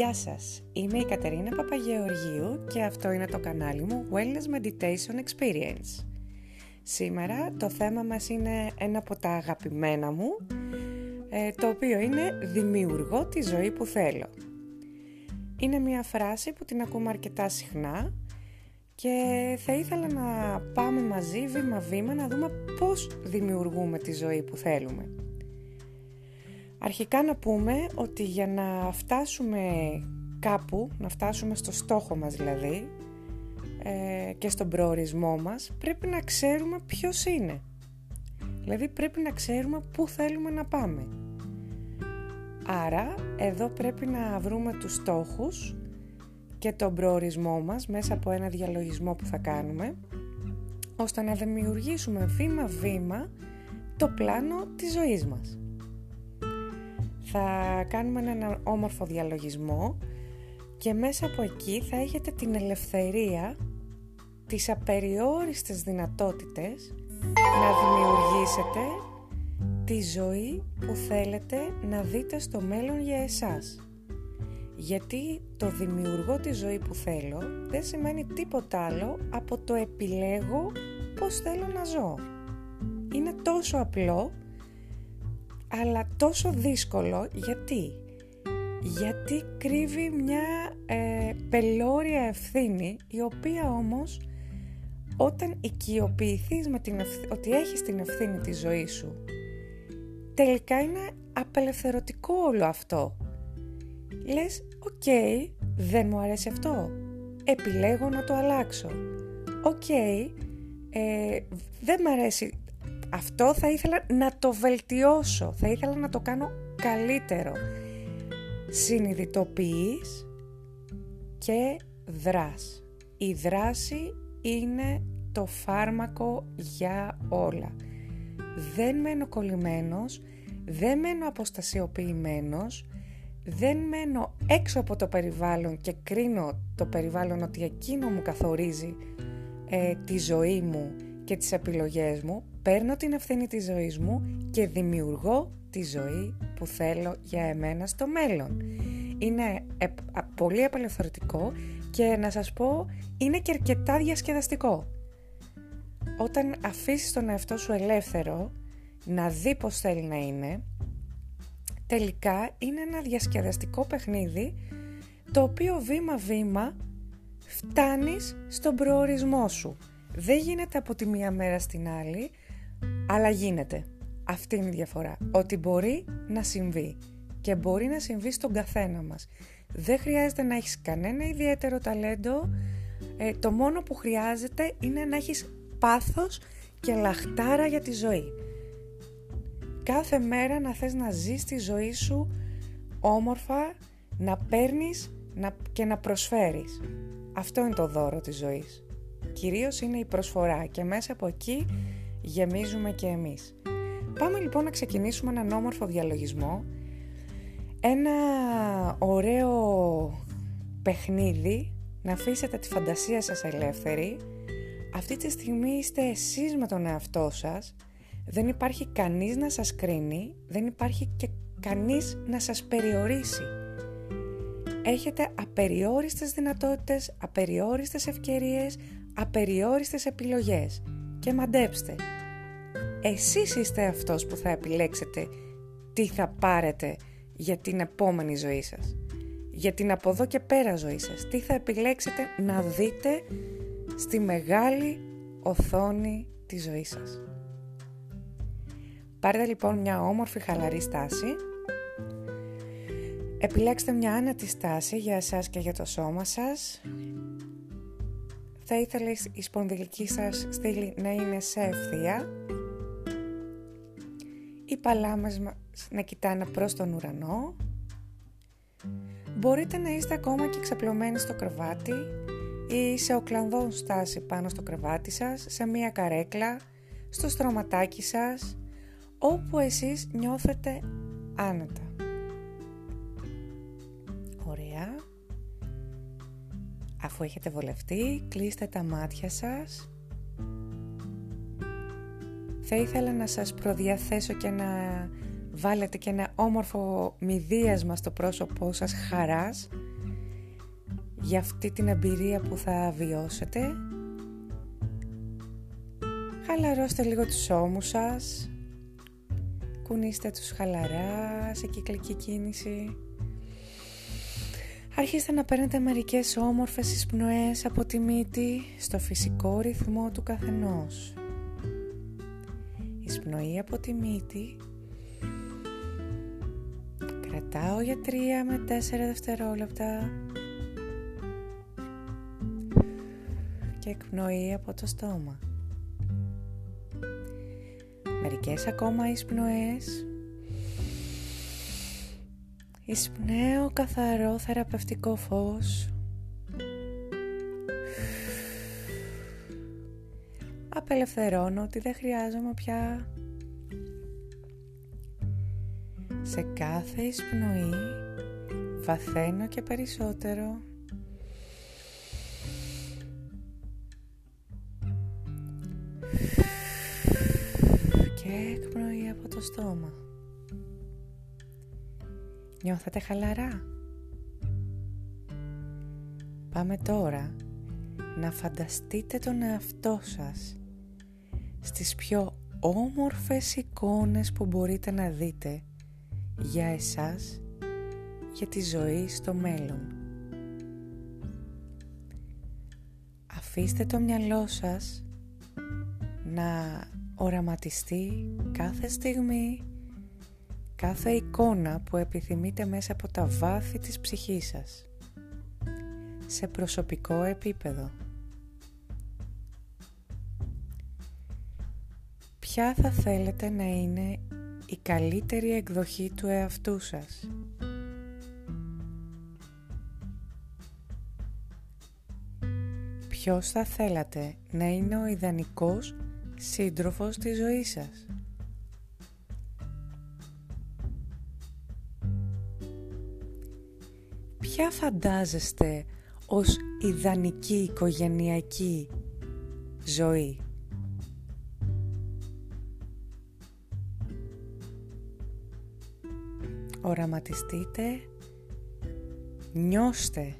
Γεια σας, είμαι η Κατερίνα Παπαγεωργίου και αυτό είναι το κανάλι μου Wellness Meditation Experience. Σήμερα το θέμα μας είναι ένα από τα αγαπημένα μου, ε, το οποίο είναι «Δημιουργώ τη ζωή που θέλω». Είναι μια φράση που την ακούμε αρκετά συχνά και θα ήθελα να πάμε μαζί βήμα-βήμα να δούμε πώς δημιουργούμε τη ζωή που θέλουμε. Αρχικά να πούμε ότι για να φτάσουμε κάπου, να φτάσουμε στο στόχο μας δηλαδή ε, και στον προορισμό μας, πρέπει να ξέρουμε ποιος είναι. Δηλαδή πρέπει να ξέρουμε πού θέλουμε να πάμε. Άρα εδώ πρέπει να βρούμε τους στόχους και τον προορισμό μας μέσα από ένα διαλογισμό που θα κάνουμε ώστε να δημιουργήσουμε βήμα-βήμα το πλάνο της ζωής μας θα κάνουμε έναν όμορφο διαλογισμό και μέσα από εκεί θα έχετε την ελευθερία τις απεριόριστες δυνατότητες να δημιουργήσετε τη ζωή που θέλετε να δείτε στο μέλλον για εσάς. Γιατί το δημιουργώ τη ζωή που θέλω δεν σημαίνει τίποτα άλλο από το επιλέγω πώς θέλω να ζω. Είναι τόσο απλό αλλά τόσο δύσκολο γιατί; Γιατί κρύβει μια ε, πελώρια ευθύνη η οποία όμως όταν οικειοποιηθείς με την ότι έχεις την ευθύνη της ζωής σου τελικά είναι απελευθερωτικό όλο αυτό. Λες οκ δεν μου αρέσει αυτό. Επιλέγω να το αλλάξω. Οκ ε, δεν μου αρέσει αυτό θα ήθελα να το βελτιώσω, θα ήθελα να το κάνω καλύτερο. Συνειδητοποιείς και δρας. Η δράση είναι το φάρμακο για όλα. Δεν μένω κολλημένος, δεν μένω αποστασιοποιημένος, δεν μένω έξω από το περιβάλλον και κρίνω το περιβάλλον ότι εκείνο μου καθορίζει ε, τη ζωή μου και τις επιλογές μου, παίρνω την ευθύνη της ζωής μου και δημιουργώ τη ζωή που θέλω για εμένα στο μέλλον. Είναι πολύ απελευθερωτικό και να σας πω είναι και αρκετά διασκεδαστικό. Όταν αφήσεις τον εαυτό σου ελεύθερο να δει πως θέλει να είναι, τελικά είναι ένα διασκεδαστικό παιχνίδι το οποίο βήμα-βήμα φτάνεις στον προορισμό σου. Δεν γίνεται από τη μία μέρα στην άλλη, αλλά γίνεται. Αυτή είναι η διαφορά. Ότι μπορεί να συμβεί και μπορεί να συμβεί στον καθένα μας. Δεν χρειάζεται να έχεις κανένα ιδιαίτερο ταλέντο. Ε, το μόνο που χρειάζεται είναι να έχεις πάθος και λαχτάρα για τη ζωή. Κάθε μέρα να θες να ζεις τη ζωή σου όμορφα, να παίρνεις να, και να προσφέρεις. Αυτό είναι το δώρο της ζωής. Κυρίως είναι η προσφορά και μέσα από εκεί γεμίζουμε και εμείς. Πάμε λοιπόν να ξεκινήσουμε έναν όμορφο διαλογισμό, ένα ωραίο παιχνίδι, να αφήσετε τη φαντασία σας ελεύθερη. Αυτή τη στιγμή είστε εσείς με τον εαυτό σας, δεν υπάρχει κανείς να σας κρίνει, δεν υπάρχει και κανείς να σας περιορίσει. Έχετε απεριόριστες δυνατότητες, απεριόριστες ευκαιρίες, απεριόριστες επιλογές και μαντέψτε. Εσείς είστε αυτός που θα επιλέξετε τι θα πάρετε για την επόμενη ζωή σας. Για την από εδώ και πέρα ζωή σας. Τι θα επιλέξετε να δείτε στη μεγάλη οθόνη της ζωής σας. Πάρτε λοιπόν μια όμορφη χαλαρή στάση. Επιλέξτε μια άνετη στάση για εσάς και για το σώμα σας θα ήθελες η σπονδυλική σας στήλη να είναι σε ευθεία. Οι παλάμες μας να κοιτάνε προς τον ουρανό; Μπορείτε να είστε ακόμα και ξαπλωμένοι στο κρεβάτι ή σε οκλανδόν στάση πάνω στο κρεβάτι σας, σε μία καρέκλα, στο στρωματάκι σας, όπου εσείς νιώθετε άνετα. Αφού έχετε βολευτεί, κλείστε τα μάτια σας. Θα ήθελα να σας προδιαθέσω και να βάλετε και ένα όμορφο μηδίασμα στο πρόσωπό σας χαράς, για αυτή την εμπειρία που θα βιώσετε. Χαλαρώστε λίγο τους ώμους σας. Κουνήστε τους χαλαρά σε κυκλική κίνηση. Αρχίστε να παίρνετε μερικές όμορφες εισπνοές από τη μύτη στο φυσικό ρυθμό του καθενός. Εισπνοή από τη μύτη. Κρατάω για 3 με 4 δευτερόλεπτα. Και εκπνοή από το στόμα. Μερικές ακόμα εισπνοές Εισπνέω καθαρό θεραπευτικό φως. Απελευθερώνω ότι δεν χρειάζομαι πια. Σε κάθε εισπνοή βαθαίνω και περισσότερο. Και εκπνοή από το στόμα. Νιώθετε χαλαρά; Πάμε τώρα να φανταστείτε τον εαυτό σας στις πιο όμορφες εικόνες που μπορείτε να δείτε για εσάς, για τη ζωή στο μέλλον. Αφήστε το μυαλό σας να οραματιστεί κάθε στιγμή κάθε εικόνα που επιθυμείτε μέσα από τα βάθη της ψυχής σας σε προσωπικό επίπεδο. Ποια θα θέλετε να είναι η καλύτερη εκδοχή του εαυτού σας; Ποιος θα θέλατε να είναι ο ιδανικός σύντροφος της ζωής σας; Ποια φαντάζεστε ως ιδανική οικογενειακή ζωή; Οραματιστείτε, νιώστε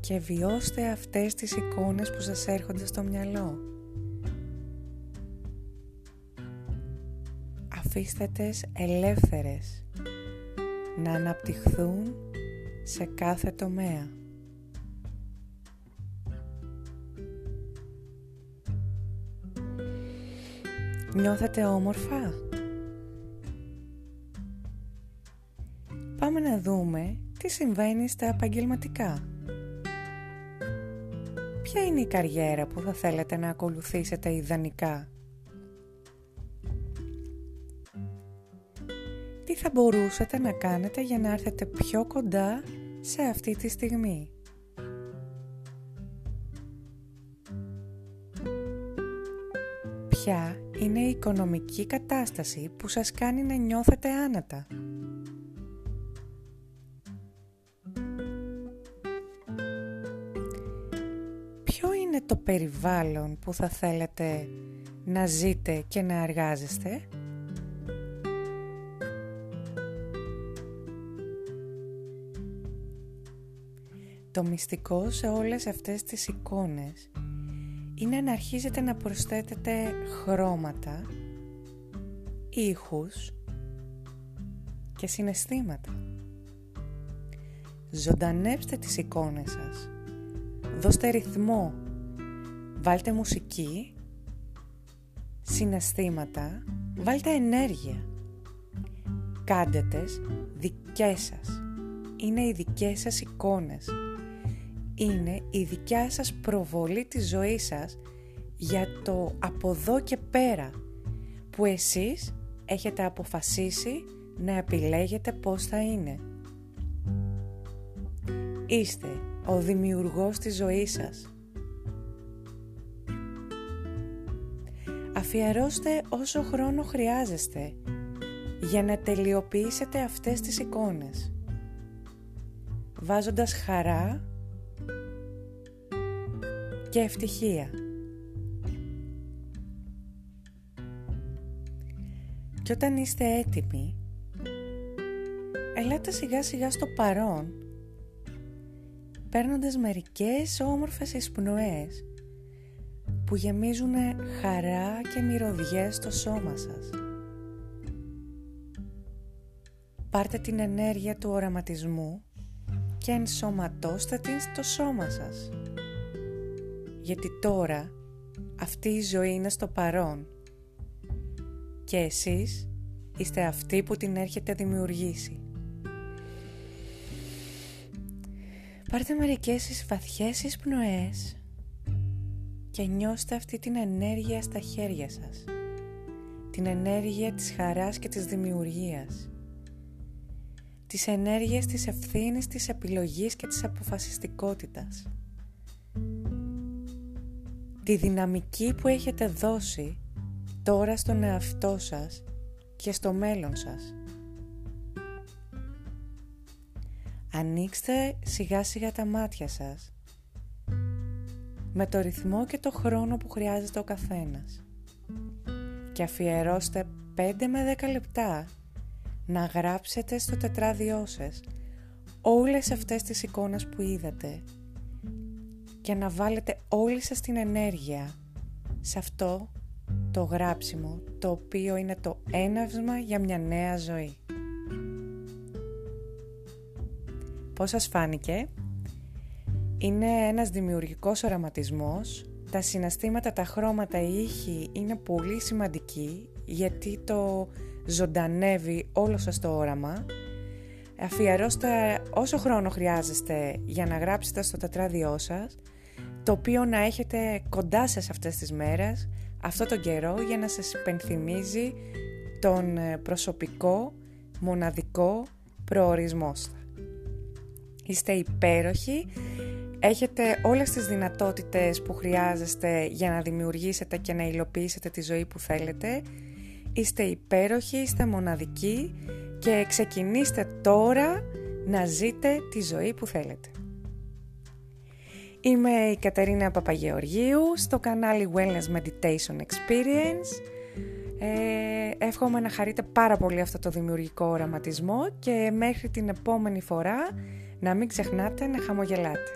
και βιώστε αυτές τις εικόνες που σας έρχονται στο μυαλό. Αφήστε τες ελεύθερες να αναπτυχθούν σε κάθε τομέα. Νιώθετε όμορφα; Πάμε να δούμε τι συμβαίνει στα επαγγελματικά. Ποια είναι η καριέρα που θα θέλετε να ακολουθήσετε ιδανικά; Θα μπορούσατε να κάνετε για να έρθετε πιο κοντά σε αυτή τη στιγμή; Ποια είναι η οικονομική κατάσταση που σας κάνει να νιώθετε άνατα. Ποιο είναι το περιβάλλον που θα θέλετε να ζείτε και να εργάζεστε; Το μυστικό σε όλες αυτές τις εικόνες είναι να αρχίζετε να προσθέτετε χρώματα, ήχους και συναισθήματα. Ζωντανέψτε τις εικόνες σας. Δώστε ρυθμό. Βάλτε μουσική, συναισθήματα, βάλτε ενέργεια. Κάντε τες δικές σας. Είναι οι δικές σας εικόνες είναι η δικιά σας προβολή της ζωής σας για το από εδώ και πέρα που εσείς έχετε αποφασίσει να επιλέγετε πώς θα είναι. Είστε ο δημιουργός της ζωής σας. Αφιερώστε όσο χρόνο χρειάζεστε για να τελειοποιήσετε αυτές τις εικόνες βάζοντας χαρά και ευτυχία. Και όταν είστε έτοιμοι, ελάτε σιγά σιγά στο παρόν, παίρνοντας μερικές όμορφες εισπνοές που γεμίζουν χαρά και μυρωδιές στο σώμα σας. Πάρτε την ενέργεια του οραματισμού και ενσωματώστε την στο σώμα σας. Γιατί τώρα αυτή η ζωή είναι στο παρόν και εσείς είστε αυτοί που την έχετε δημιουργήσει. Πάρτε μερικές βαθιές εισπνοές και νιώστε αυτή την ενέργεια στα χέρια σας. Την ενέργεια της χαράς και της δημιουργίας. Τις ενέργειες της ευθύνης, της επιλογής και της αποφασιστικότητας. Τη δυναμική που έχετε δώσει τώρα στον εαυτό σας και στο μέλλον σας. Ανοίξτε σιγά σιγά τα μάτια σας με το ρυθμό και το χρόνο που χρειάζεται ο καθένας και αφιερώστε 5 με 10 λεπτά να γράψετε στο τετράδιό σας όλες αυτές τις εικόνες που είδατε και να βάλετε όλη σας την ενέργεια σε αυτό το γράψιμο το οποίο είναι το έναυσμα για μια νέα ζωή. Πώς σας φάνηκε; Είναι ένας δημιουργικός οραματισμός. Τα συναστήματα, τα χρώματα, η ήχη είναι πολύ σημαντική γιατί το ζωντανεύει όλο σας το όραμα. Αφιερώστε όσο χρόνο χρειάζεστε για να γράψετε στο τετράδιό σας, το οποίο να έχετε κοντά σας αυτές τις μέρες, αυτό τον καιρό για να σας υπενθυμίζει τον ε, προσωπικό, μοναδικό προορισμό σας. Είστε υπέροχοι, έχετε όλες τις δυνατότητες που χρειάζεστε για να δημιουργήσετε και να υλοποιήσετε τη ζωή που θέλετε. Είστε υπέροχοι, είστε μοναδικοί και ξεκινήστε τώρα να ζείτε τη ζωή που θέλετε. Είμαι η Κατερίνα Παπαγεωργίου στο κανάλι Wellness Meditation Experience. Ε, εύχομαι να χαρείτε πάρα πολύ αυτό το δημιουργικό οραματισμό και μέχρι την επόμενη φορά να μην ξεχνάτε να χαμογελάτε.